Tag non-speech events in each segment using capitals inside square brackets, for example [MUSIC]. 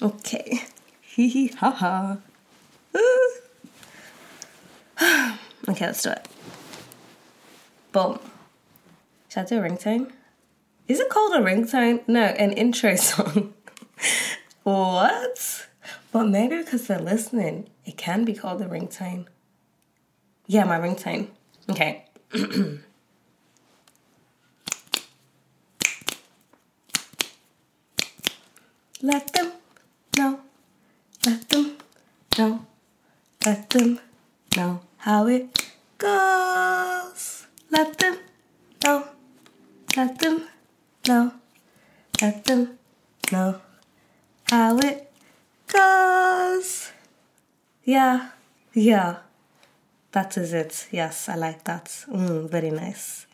Okay. Hee hee ha ha. [SIGHS] okay, let's do it. Boom. Should I do a ringtone? Is it called a ringtone? No, an intro [LAUGHS] song. what? But maybe because they're listening, it can be called a ringtone. Yeah, my ringtone. Okay. [CLEARS THROAT] Let them know. Let them know. Let them know how it goes. Let them know. Let them know. Let them know how it goes. Yeah, yeah. That is it. Yes, I like that. Mm, very nice.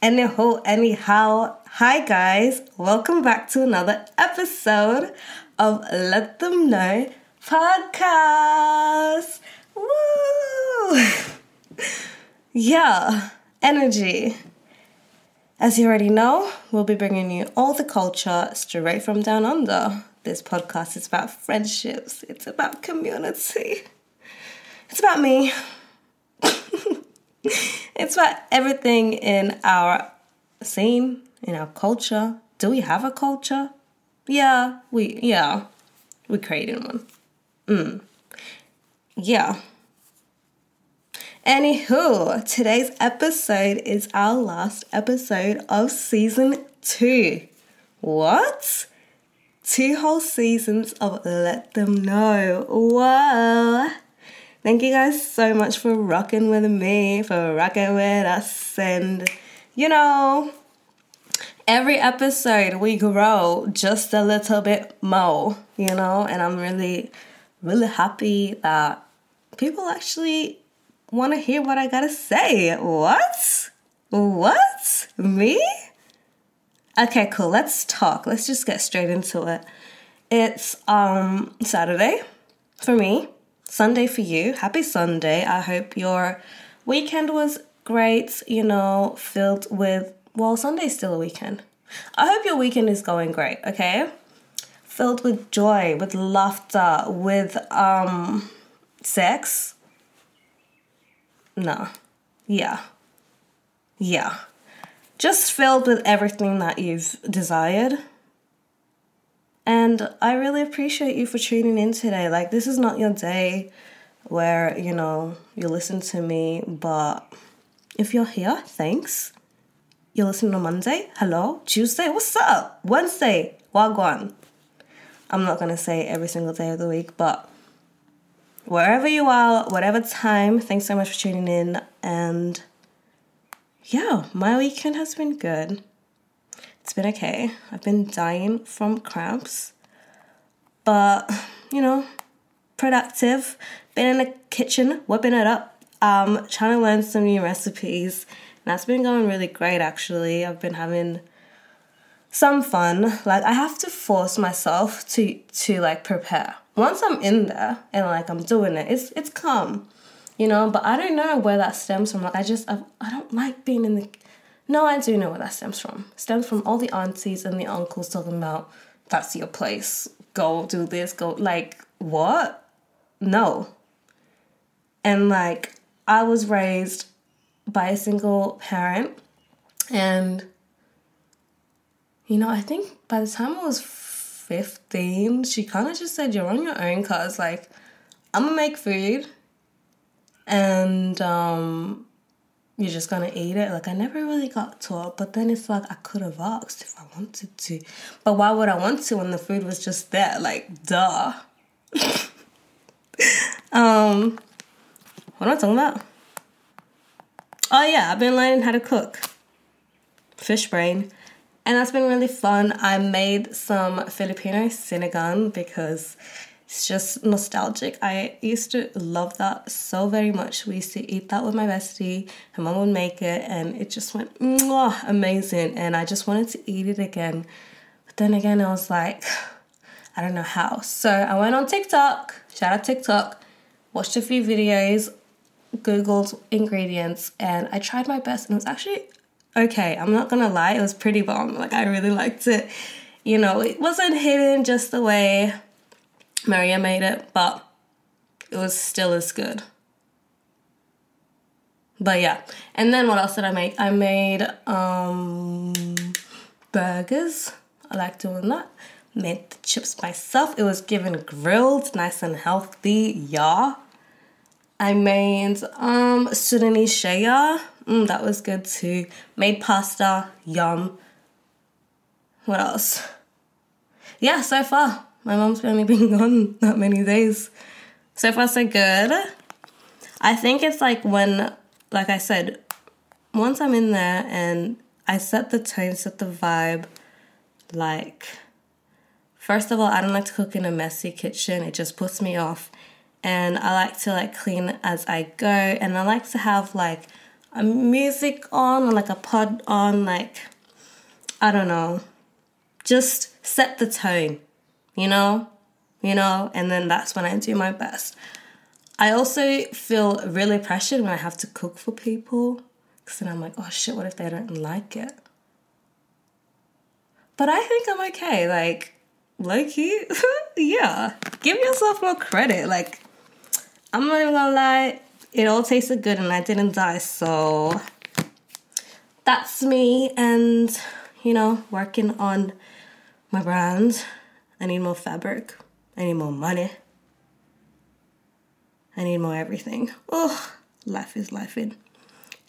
Anyhow, anyhow, hi guys, welcome back to another episode of Let Them Know podcast. Woo! [LAUGHS] yeah, energy. As you already know, we'll be bringing you all the culture straight from down under. This podcast is about friendships, it's about community, it's about me. [LAUGHS] it's about everything in our scene, in our culture. Do we have a culture? Yeah, we yeah, we created one. Mm. Yeah. Anywho, today's episode is our last episode of season two. What? Two whole seasons of Let Them Know. Whoa. Thank you guys so much for rocking with me, for rocking with us. And, you know, every episode we grow just a little bit more, you know, and I'm really, really happy that people actually want to hear what I gotta say. What? What? Me? Okay, cool. Let's talk. Let's just get straight into it. It's um Saturday for me. Sunday for you. Happy Sunday. I hope your weekend was great, you know, filled with, well, Sunday's still a weekend. I hope your weekend is going great, okay? Filled with joy, with laughter, with um sex. No. Yeah. Yeah. Just filled with everything that you've desired and I really appreciate you for tuning in today. Like, this is not your day where, you know, you listen to me, but if you're here, thanks. You're listening on Monday, hello. Tuesday, what's up? Wednesday, wagwan. I'm not gonna say every single day of the week, but wherever you are, whatever time, thanks so much for tuning in. And yeah, my weekend has been good. It's been okay. I've been dying from cramps, but you know, productive. Been in the kitchen, whipping it up, um, trying to learn some new recipes. And that's been going really great actually. I've been having some fun. Like I have to force myself to to like prepare. Once I'm in there and like I'm doing it, it's it's calm, you know. But I don't know where that stems from. Like I just I, I don't like being in the no, I do know where that stems from. It stems from all the aunties and the uncles talking about that's your place. Go do this, go like what? No. And like I was raised by a single parent and you know, I think by the time I was 15, she kind of just said, You're on your own, cuz like, I'm gonna make food and um, you're just gonna eat it. Like I never really got taught, but then it's like I could have asked if I wanted to. But why would I want to when the food was just there? Like duh. [LAUGHS] um what am I talking about? Oh yeah, I've been learning how to cook. Fish brain. And that's been really fun. I made some Filipino sinigang because it's just nostalgic. I used to love that so very much. We used to eat that with my bestie. Her mom would make it, and it just went amazing. And I just wanted to eat it again. But then again, I was like, [SIGHS] I don't know how. So I went on TikTok. Shout out TikTok. Watched a few videos, Googled ingredients, and I tried my best. And it was actually okay. I'm not gonna lie, it was pretty bomb. Like I really liked it. you know, it wasn't hidden just the way Maria made it, but it was still as good. But yeah, and then what else did I make? I made um burgers. I like doing that. Made the chips myself. It was given grilled, nice and healthy. Yeah. I made um Sudanese shaya. Mm, that was good too. Made pasta. Yum. What else? Yeah, so far. My mom's only [LAUGHS] been gone that many days. So far, so good. I think it's like when, like I said, once I'm in there and I set the tone, set the vibe, like, first of all, I don't like to cook in a messy kitchen. It just puts me off. And I like to like clean as I go. And I like to have like a music on or like a pod on, like, I don't know. Just set the tone, you know? You know? And then that's when I do my best. I also feel really pressured when I have to cook for people. Because then I'm like, oh shit, what if they don't like it? But I think I'm okay. Like, low key, [LAUGHS] yeah. Give yourself more credit. Like, I'm not even gonna lie, it all tasted good and I didn't die, so that's me and you know, working on my brand. I need more fabric. I need more money. I need more everything. Oh, life is life in.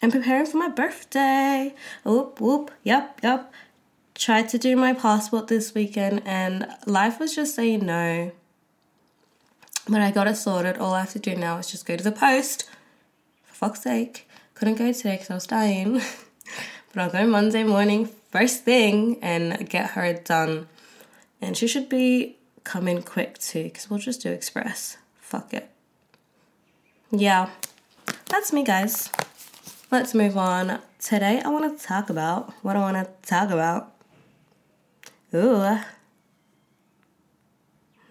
I'm preparing for my birthday. Whoop, whoop. Yep, yep. Tried to do my passport this weekend and life was just saying no. But I got it sorted. All I have to do now is just go to the post. Fuck's sake. Couldn't go today because I was dying. [LAUGHS] but I'll go Monday morning, first thing, and get her done. And she should be coming quick too because we'll just do express. Fuck it. Yeah, that's me, guys. Let's move on. Today, I want to talk about what I want to talk about. Ooh.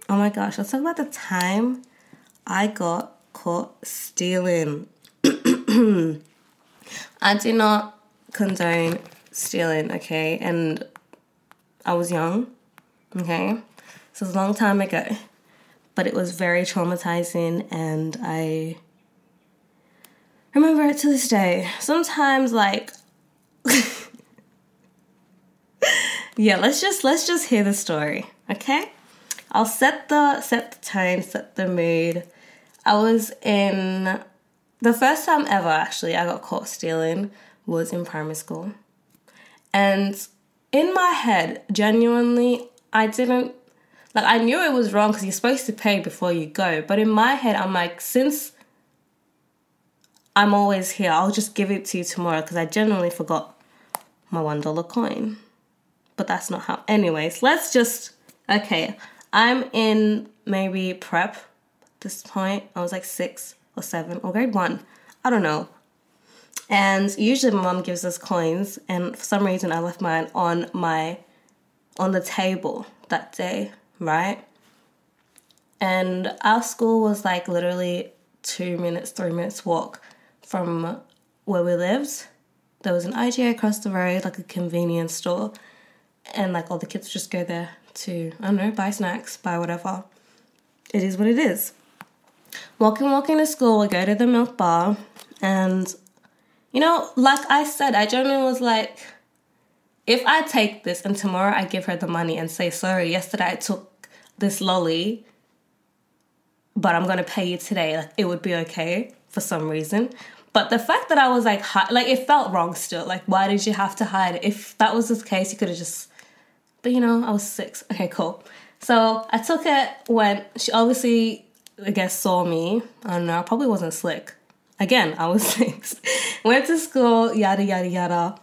Oh my gosh, let's talk about the time I got caught stealing. I do not condone stealing, okay? And I was young, okay? So it's a long time ago. But it was very traumatizing and I remember it to this day. Sometimes like [LAUGHS] Yeah, let's just let's just hear the story, okay? I'll set the set the tone, set the mood. I was in the first time ever actually I got caught stealing was in primary school. And in my head, genuinely, I didn't like I knew it was wrong because you're supposed to pay before you go. But in my head, I'm like, since I'm always here, I'll just give it to you tomorrow because I genuinely forgot my one dollar coin. But that's not how. Anyways, let's just okay. I'm in maybe prep at this point. I was like six or seven or grade one. I don't know. And usually my mom gives us coins, and for some reason I left mine on my on the table that day, right? And our school was like literally two minutes, three minutes walk from where we lived. There was an IGA across the road, like a convenience store, and like all the kids just go there to I don't know buy snacks, buy whatever. It is what it is. Walking, walking to school, we go to the milk bar, and you know, like I said, I generally was like, if I take this and tomorrow I give her the money and say sorry, yesterday I took this lolly, but I'm gonna pay you today, like it would be okay for some reason. But the fact that I was like, hi- like it felt wrong still. Like, why did you have to hide? If that was the case, you could have just but you know, I was six. Okay, cool. So I took it when she obviously, I guess, saw me. I don't know, I probably wasn't slick. Again, I was [LAUGHS] six. Went to school, yada, yada, yada.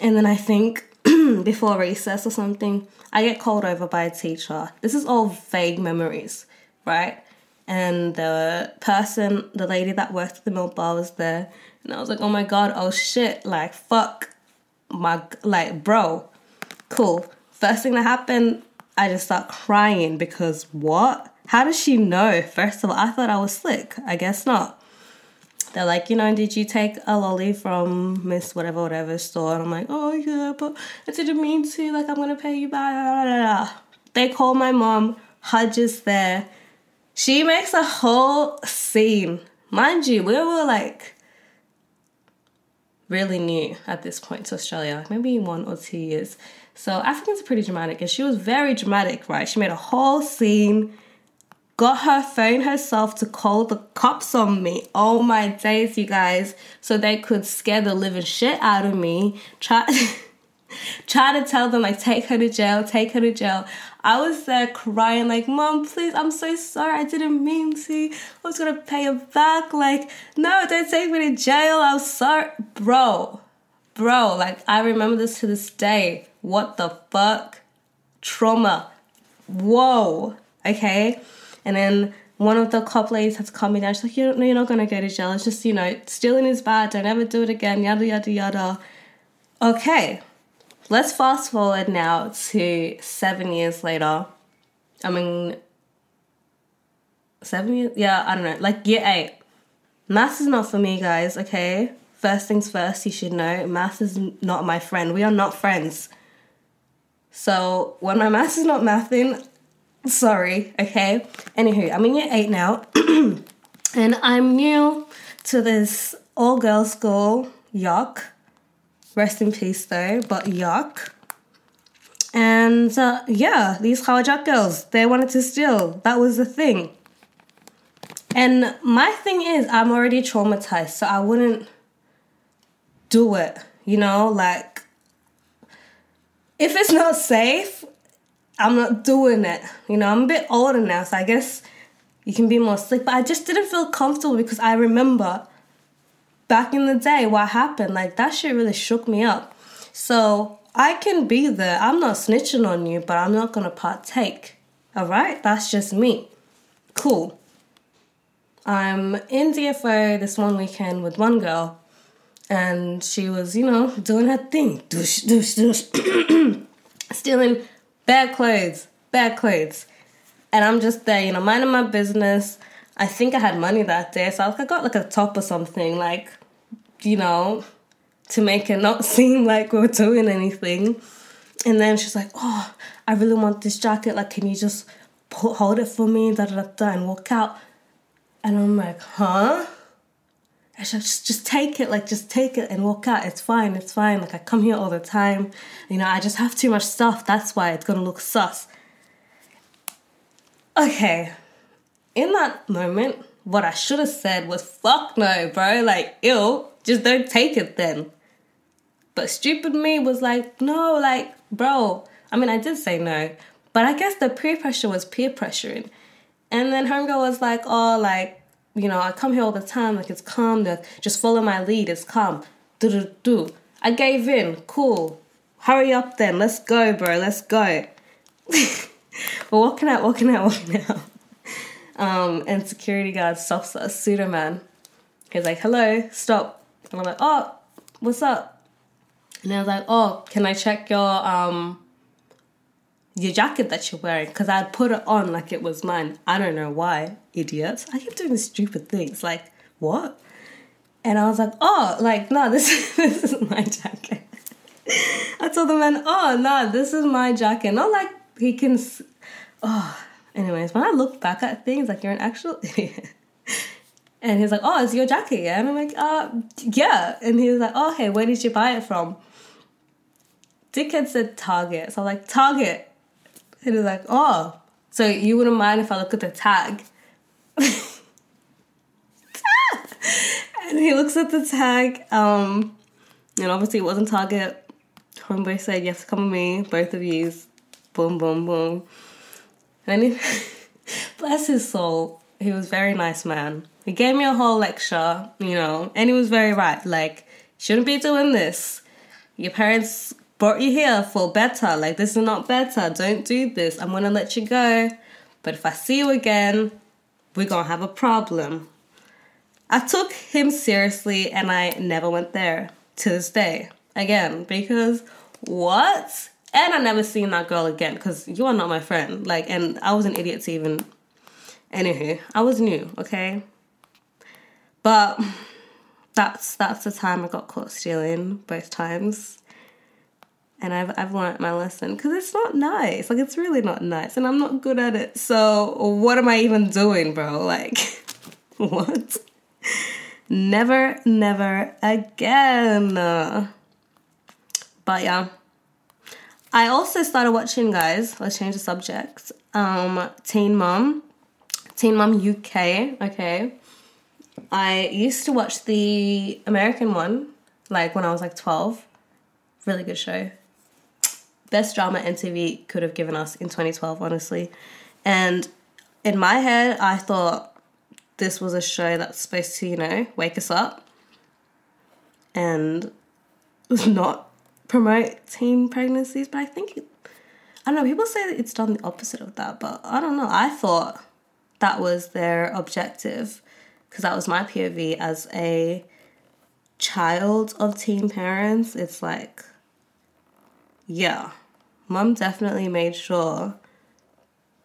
And then I think [CLEARS THROAT] before recess or something, I get called over by a teacher. This is all vague memories, right? And the person, the lady that worked at the milk bar was there. And I was like, oh my god, oh shit, like, fuck, my, like, bro, cool. First thing that happened, I just start crying because what? How does she know? First of all, I thought I was slick. I guess not. they're like, you know, did you take a lolly from Miss whatever whatever store? And I'm like, oh yeah, but I didn't mean to. Like, I'm gonna pay you back. They call my mom. Hudge is there. She makes a whole scene. Mind you, we were like really new at this point to Australia, like maybe one or two years. So Africans are pretty dramatic, and she was very dramatic, right? She made a whole scene, got her phone herself to call the cops on me. Oh my days, you guys! So they could scare the living shit out of me. Try, [LAUGHS] try to tell them like take her to jail, take her to jail. I was there crying, like, Mom, please, I'm so sorry. I didn't mean to. I was gonna pay her back. Like, no, don't take me to jail. I'm sorry. Bro, bro, like, I remember this to this day. What the fuck? Trauma. Whoa. Okay. And then one of the cop ladies had to me down. She's like, you no, you're not gonna go to jail. It's just, you know, stealing is bad. Don't ever do it again. Yada, yada, yada. Okay. Let's fast forward now to seven years later. I mean, seven years? Yeah, I don't know. Like year eight. Maths is not for me, guys, okay? First things first, you should know maths is not my friend. We are not friends. So when my maths is not mathing, sorry, okay? Anywho, I'm in year eight now, [CLEARS THROAT] and I'm new to this all girls school, yuck. Rest in peace though, but yuck. And uh, yeah, these Khawajat girls, they wanted to steal. That was the thing. And my thing is, I'm already traumatized, so I wouldn't do it. You know, like, if it's not safe, I'm not doing it. You know, I'm a bit older now, so I guess you can be more slick. But I just didn't feel comfortable because I remember back in the day what happened. Like, that shit really shook me up. So I can be there. I'm not snitching on you, but I'm not gonna partake. Alright? That's just me. Cool. I'm in DFO this one weekend with one girl, and she was, you know, doing her thing. [CLEARS THROAT] Stealing bad clothes, bad clothes. And I'm just there, you know, minding my business. I think I had money that day, so I, got like a top or something, like, you know, to make it not [LAUGHS] seem like we are doing anything. And then she's like, "Oh, I really want this jacket. Like, can you just hold it for me?" Da da da, and walk out. And I'm like, "Huh?" I should just just take it, like just take it and walk out. It's fine, it's fine. Like I come here all the time. You know, I just have too much stuff. That's why it's gonna look sus. Okay. In that moment, what I should have said was fuck no, bro. Like, ew, just don't take it then. But stupid me was like, no, like, bro. I mean, I did say no, but I guess the peer pressure was peer pressuring. And then homegirl was like, oh, like, you know, I come here all the time, like it's calm, like just follow my lead, it's calm. Do do do. I gave in, cool. Hurry up then, let's go, bro, let's go. [LAUGHS] We're walking out, walking out, [LAUGHS] walking out. Um, and security guard stops us, pseudo man. He's like, hello, stop. And I'm like, oh, what's up? And I was like, oh, can I check your um your jacket that you're wearing? Because I'd put it on like it was mine. I don't know why, idiots. I keep doing stupid things. Like, what? And I was like, oh, like, no, [LAUGHS] this, this is my jacket. I told the man, oh, no, this is my jacket. Not like he can. Oh, anyways, when I look back at things, like, you're an actual [LAUGHS] idiot. And he's like, oh, it's your jacket, yeah? And I'm like, uh, yeah. And he was like, oh, okay, where did you buy it from? Dickhead said Target. So I'm like, Target. And he's like, oh, so you wouldn't mind if I look at the tag? [LAUGHS] and he looks at the tag. Um, and obviously it wasn't Target. Homeboy said, you have to come with me, both of you. Boom, boom, boom. And he, [LAUGHS] bless his soul, he was very nice man. He gave me a whole lecture, you know, and he was very right. Like, shouldn't be doing this. Your parents brought you here for better. Like, this is not better. Don't do this. I'm gonna let you go. But if I see you again, we're gonna have a problem. I took him seriously and I never went there to this day again because what? And I never seen that girl again because you are not my friend. Like, and I was an idiot to even. Anywho, I was new, okay? But that's that's the time I got caught stealing both times. And I've I've learned my lesson because it's not nice. Like it's really not nice, and I'm not good at it. So what am I even doing, bro? [LAUGHS] Like, what? never, never again. But yeah, I also started watching, guys. Let's change the subject. Um, Teen Mom, Teen Mom UK. Okay, I used to watch the American one, like when I was like twelve. Really good show. Best drama MTV could have given us in 2012, honestly. And in my head, I thought this was a show that's supposed to, you know, wake us up and [LAUGHS] not promote teen pregnancies. But I think, it, I don't know, people say that it's done the opposite of that, but I don't know. I thought that was their objective because that was my POV as a child of teen parents. It's like, yeah, mom definitely made sure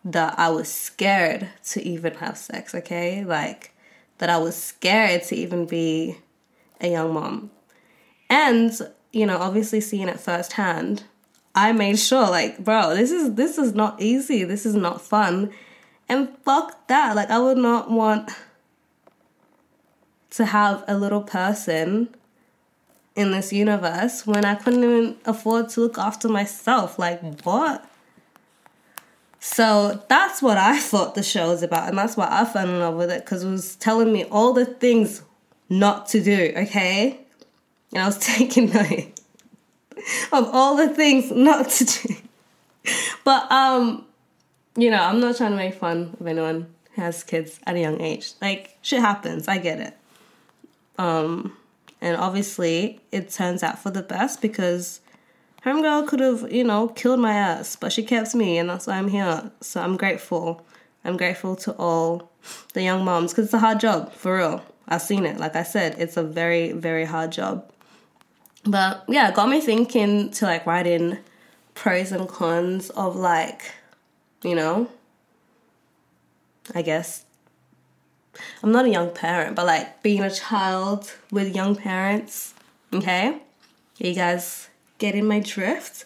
that I was scared to even have sex, okay? Like, that I was scared to even be a young mom. And, you know, obviously seeing it firsthand, I made sure, like, bro, this is this is not easy. This is not fun. And fuck that. Like I would not want to have a little person in this universe when I couldn't even afford to look after myself. Like, what? So that's what I [LAUGHS] thought the show was about, and that's why I fell in love with it because it was telling me all the things not to do, okay? And I was [LAUGHS] taking note of all the things not to do. But, um, you know, I'm not trying to make fun of anyone who has kids at a young age. Like, shit happens, I get it. Um, and obviously, it turns out for the best because Homegirl could have, you know, killed my ass, but she kept me, and that's why I'm here. So I'm grateful. I'm grateful to all the young moms because it's a hard job, for real. I've seen it. Like I said, it's a very, very hard job. But yeah, it got me thinking to like write in pros and cons of like, you know, I guess I'm not a young parent, but like being a child with young parents. Okay, you guys getting my drift?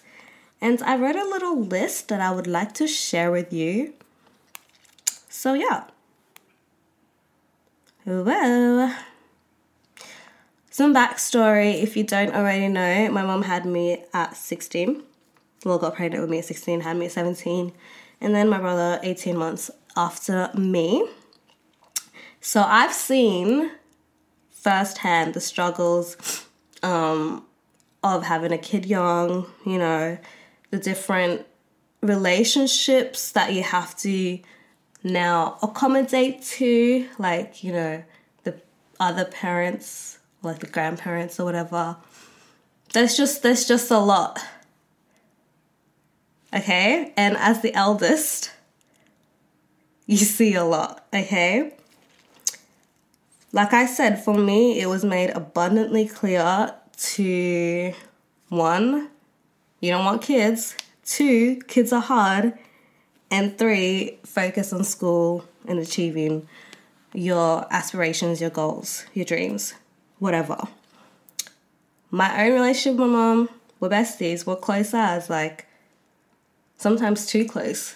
And I wrote a little list that I would like to share with you. So yeah. Well, some backstory if you don't already know, my mom had me at 16. Well, got pregnant with me at 16, had me at 17, and then my brother 18 months after me. So I've seen firsthand the struggles um, of having a kid young, you know, the different relationships that you have to now accommodate to, like, you know, the other parents, like the grandparents or whatever. There's just there's just a lot. Okay? And as the eldest, you see a lot, okay? Like I said, for me, it was made abundantly clear to one, you don't want kids, two, kids are hard, and three, focus on school and achieving your aspirations, your goals, your dreams, whatever. My own relationship with my mom, we're besties, we're close as, like, sometimes too close.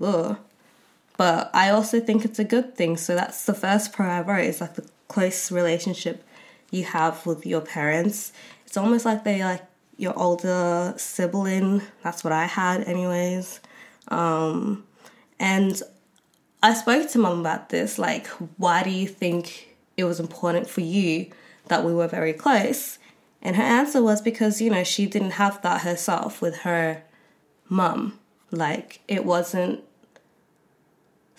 Ugh but I also think it's a good thing. So that's the first pro I wrote is like the close relationship you have with your parents. It's almost like they like your older sibling. That's what I had, anyways. Um, and I spoke to mom about this. Like, why do you think it was important for you that we were very close? And her answer was because, you know, she didn't have that herself with her mum. Like, it wasn't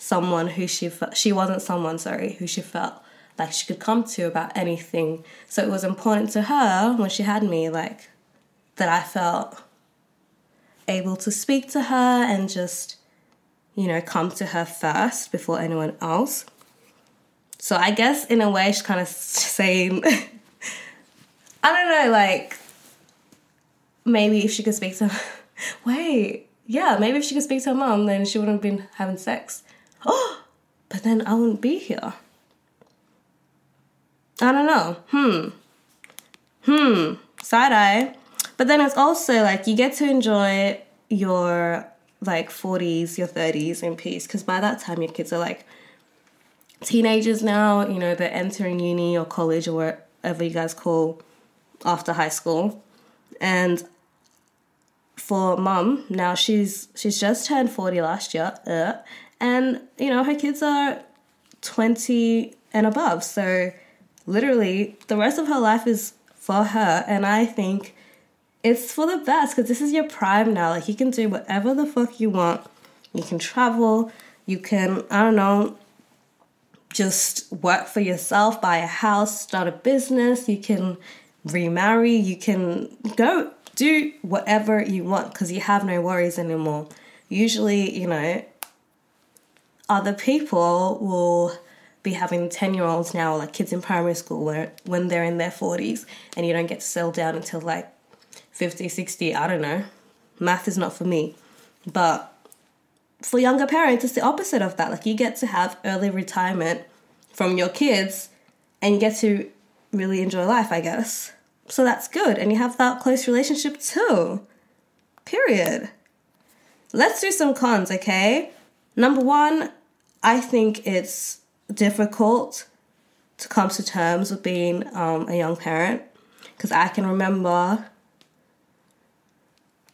someone who she felt, she wasn't someone, sorry, who she felt like she could come to about anything. So it was important to her when she had me, like, that I felt able to speak to her and just, you know, come to her first before anyone else. So I guess in a way, she's kind of [LAUGHS] saying, [LAUGHS] I don't know, like, maybe if she could speak to, [LAUGHS] wait, yeah, maybe if she could speak to her mom, then she wouldn't have been having sex. Oh, [GASPS] but then I wouldn't be here. I don't know. Hmm. Hmm. Side eye. But then it's also like you get to enjoy your like 40s, your 30s in peace because by that time your kids are like teenagers now, you know, they're entering uni or college or whatever you guys call after high school. And for mum, now she's she's just turned 40 last year. Uh, and you know, her kids are 20 and above. So literally the rest of her life is for her and I think it's for the best because this is your prime now. Like you can do whatever the fuck you want. You can travel, you can, I don't know, just work for yourself, buy a house, start a business, you can remarry, you can go do whatever you want because you have no worries anymore. Usually, you know, other people will be having 10 year olds now, like kids in primary school, where when they're in their 40s and you don't get to settle down until like 50, 60, I don't know. Math is not for me. But for younger parents, it's the opposite of that. Like you get to have early retirement from your kids and you get to really enjoy life, I guess. So that's good. And you have that close relationship too. Period. Let's do some cons, okay? Number one, I think it's difficult to come to terms with being um, a young parent because I can remember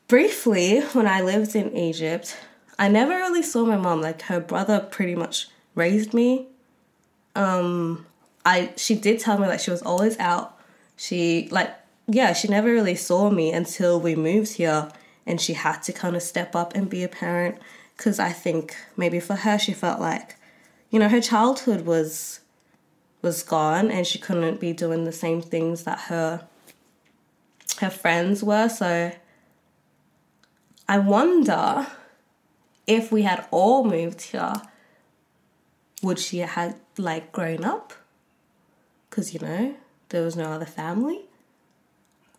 briefly when I lived in Egypt, I never really saw my mom. Like her brother pretty much raised me. Um, I she did tell me like she was always out. She like yeah, she never really saw me until we moved here, and she had to kind of step up and be a parent. Because I think maybe for her, she felt like, you know, her childhood was was gone, and she couldn't be doing the same things that her her friends were. So I wonder if we had all moved here, would she have like grown up? Because, you know, there was no other family?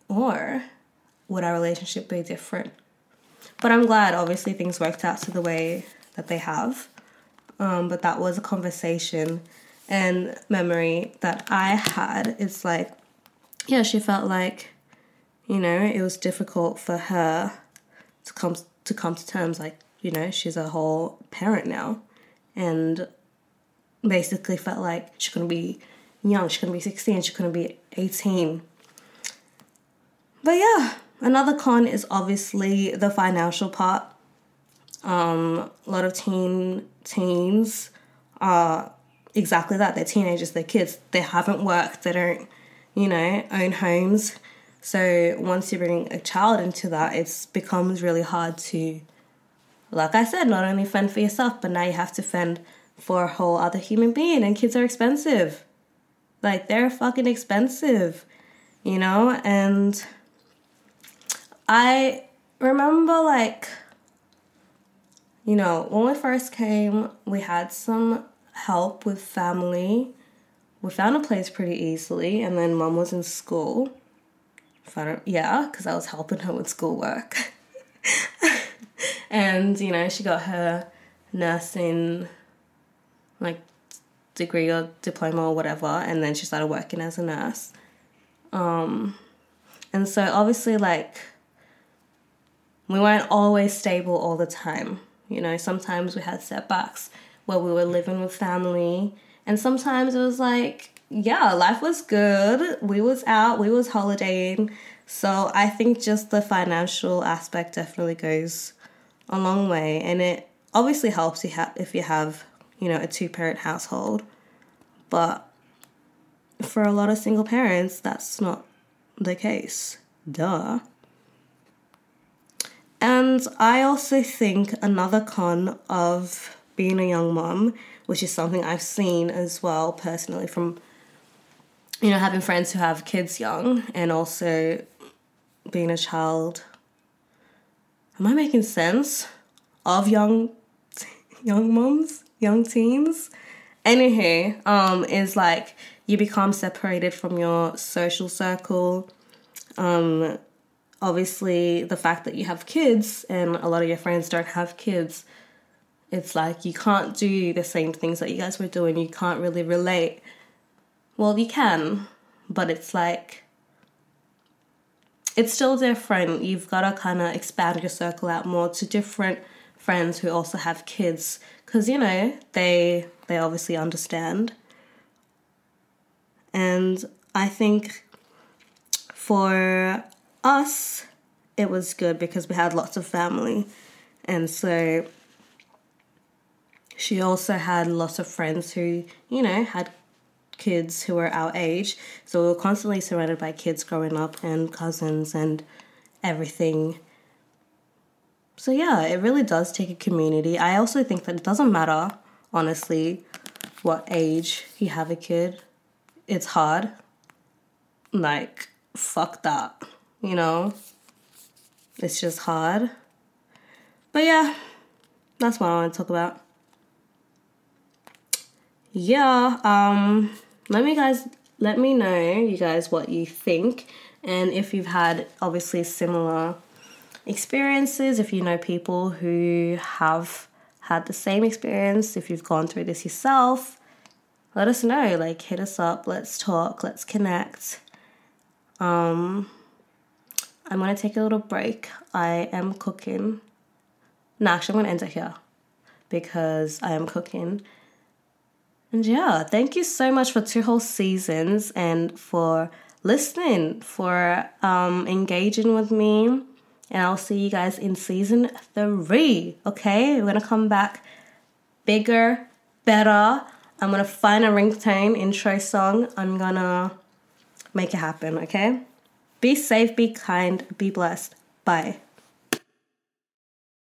Or would our relationship be different? But I'm glad, obviously, things worked out to the way that they have. Um, but that was a conversation and memory that I had. It's like, yeah, she felt like, you know, it was difficult for her to come to come to terms. Like you know she's a whole parent now. And basically felt like she couldn't be young. She couldn't be 16 she couldn't be 18 but yeah another con is obviously the financial part um, a lot of teen teens are exactly that they're teenagers they're kids they haven't worked they don't you know own homes so once you bring a child into that, it becomes really hard to, like I said, not only fend for yourself, but now you have to fend for a whole other human being. And kids are expensive. Like they're fucking expensive, you know? And I remember like, you know, when we first came, we had some help with family. We found a place pretty easily, and then mom was in school yeah, because I was helping her with schoolwork. [LAUGHS] and, you know, she got her nursing, like, degree or diploma or whatever, and then she started working as a nurse. Um, and so obviously, like, we weren't always stable all the time. You know, sometimes we had setbacks where we were living with family, and sometimes it was like yeah, life was good. We was out, we was holidaying. So I think just the financial aspect definitely goes a long way and it obviously helps if you have, you know, a two-parent household. But for a lot of single parents, that's not the case. Duh. And I also think another con of being a young mom, which is something I've seen as well personally from you know, having friends who have kids young and also being a child. Am I making sense? Of young [LAUGHS] young moms, young teens. Anywho, um, is like you become separated from your social circle. Um, obviously, the fact that you have kids and a lot of your friends don't have kids, it's like you can't do the same things that you guys were doing. You can't really relate Well, you can, but it's like it's still different. You've got to kind of expand your circle out more to different friends who also have kids because you know they they obviously understand and i think for us it was good because we had lots of family and so she also had lots of friends who you know had kids who were our age so we were constantly surrounded by kids growing up and cousins and everything so yeah, it really does take a community. I also think that it doesn't matter, honestly, what age you have a kid. It's hard. Like, fuck that. You know? It's just hard. But yeah, that's what I want to talk about. Yeah, um, let me guys let me know you guys what you think and if you've had obviously similar experiences, if you know people who have had the same experience, if you've gone through this yourself, let us know. Like, hit us up, let's talk, let's connect. Um, I'm gonna take a little break. I am cooking. No, actually, I'm gonna end it here because I am cooking. And yeah, thank you so much for two whole seasons and for listening, for um, engaging with me and I'll see you guys in season three. Okay, we're gonna come back bigger, better. I'm gonna find a ringtone intro song. I'm gonna make it happen. Okay, be safe, be kind, be blessed. Bye.